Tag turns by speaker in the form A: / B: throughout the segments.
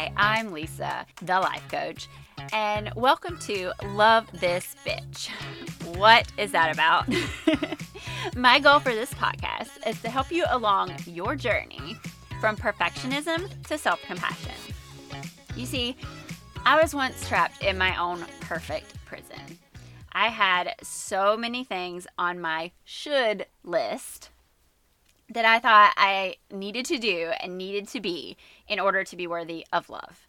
A: Hi, I'm Lisa, the life coach, and welcome to Love This Bitch. What is that about? My goal for this podcast is to help you along your journey from perfectionism to self compassion. You see, I was once trapped in my own perfect prison. I had so many things on my should list that I thought I needed to do and needed to be in order to be worthy of love,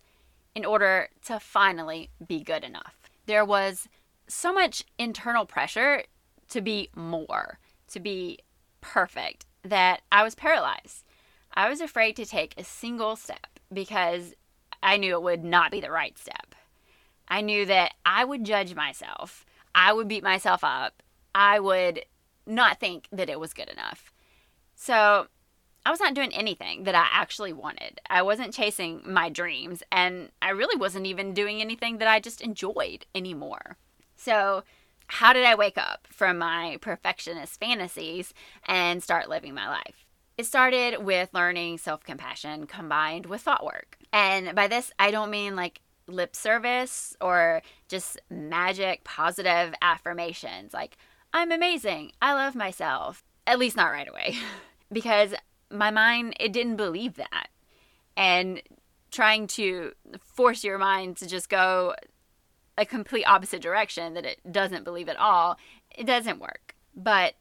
A: in order to finally be good enough. There was so much internal pressure to be more, to be perfect, that I was paralyzed. I was afraid to take a single step because I knew it would not be the right step. I knew that I would judge myself, I would beat myself up, I would not think that it was good enough. So I was not doing anything that I actually wanted. I wasn't chasing my dreams, and I really wasn't even doing anything that I just enjoyed anymore. So, how did I wake up from my perfectionist fantasies and start living my life? It started with learning self compassion combined with thought work. And by this, I don't mean like lip service or just magic positive affirmations like, I'm amazing, I love myself. At least not right away. because my mind it didn't believe that. And trying to force your mind to just go a complete opposite direction that it doesn't believe at all it doesn't work. But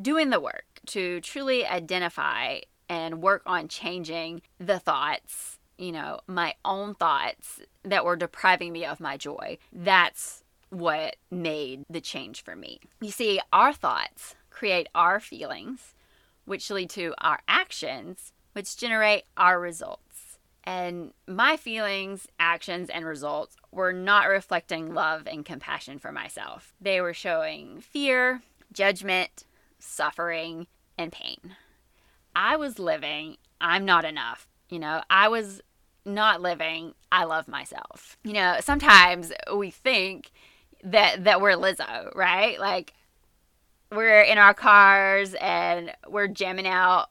A: doing the work to truly identify and work on changing the thoughts you know my own thoughts that were depriving me of my joy that's what made the change for me. You see our thoughts create our feelings which lead to our actions, which generate our results. And my feelings, actions, and results were not reflecting love and compassion for myself. They were showing fear, judgment, suffering, and pain. I was living, I'm not enough. You know, I was not living, I love myself. You know, sometimes we think that that we're Lizzo, right? Like we're in our cars and we're jamming out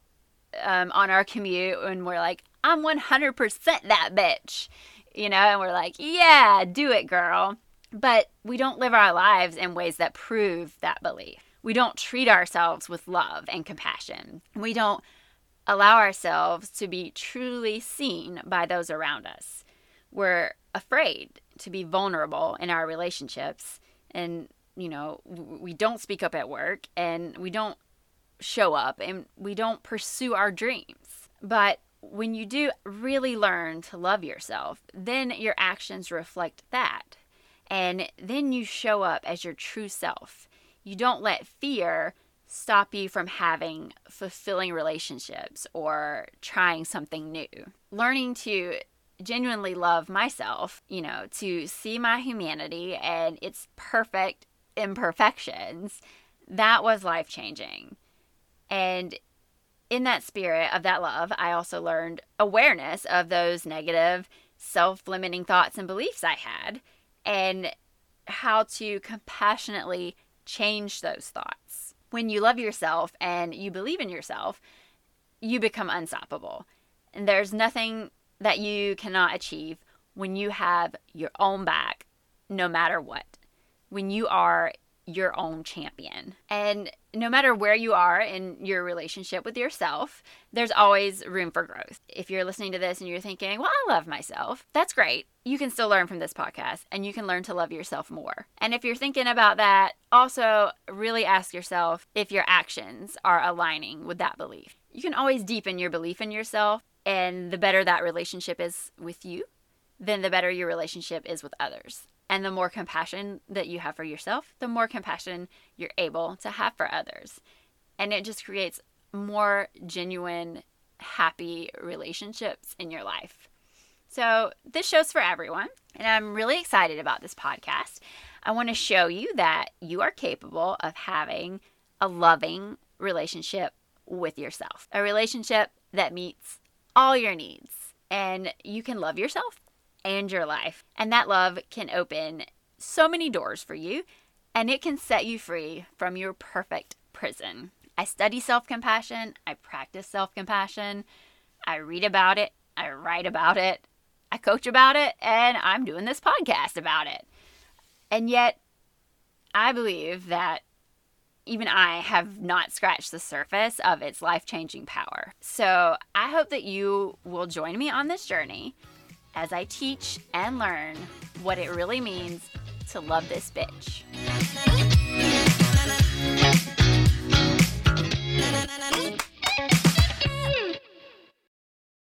A: um, on our commute and we're like, I'm 100% that bitch, you know, and we're like, yeah, do it, girl. But we don't live our lives in ways that prove that belief. We don't treat ourselves with love and compassion. We don't allow ourselves to be truly seen by those around us. We're afraid to be vulnerable in our relationships and you know, we don't speak up at work and we don't show up and we don't pursue our dreams. But when you do really learn to love yourself, then your actions reflect that. And then you show up as your true self. You don't let fear stop you from having fulfilling relationships or trying something new. Learning to genuinely love myself, you know, to see my humanity and its perfect imperfections, that was life changing. And in that spirit of that love, I also learned awareness of those negative, self limiting thoughts and beliefs I had and how to compassionately change those thoughts. When you love yourself and you believe in yourself, you become unstoppable. And there's nothing that you cannot achieve when you have your own back, no matter what when you are your own champion. And no matter where you are in your relationship with yourself, there's always room for growth. If you're listening to this and you're thinking, well, I love myself, that's great. You can still learn from this podcast and you can learn to love yourself more. And if you're thinking about that, also really ask yourself if your actions are aligning with that belief. You can always deepen your belief in yourself, and the better that relationship is with you, then the better your relationship is with others. And the more compassion that you have for yourself, the more compassion you're able to have for others. And it just creates more genuine, happy relationships in your life. So, this show's for everyone, and I'm really excited about this podcast. I want to show you that you are capable of having a loving relationship with yourself, a relationship that meets all your needs, and you can love yourself and your life. And that love can open so many doors for you and it can set you free from your perfect prison. I study self compassion, I practice self compassion, I read about it, I write about it, I coach about it, and I'm doing this podcast about it. And yet, I believe that even I have not scratched the surface of its life changing power. So I hope that you will join me on this journey as I teach and learn what it really means to love this bitch.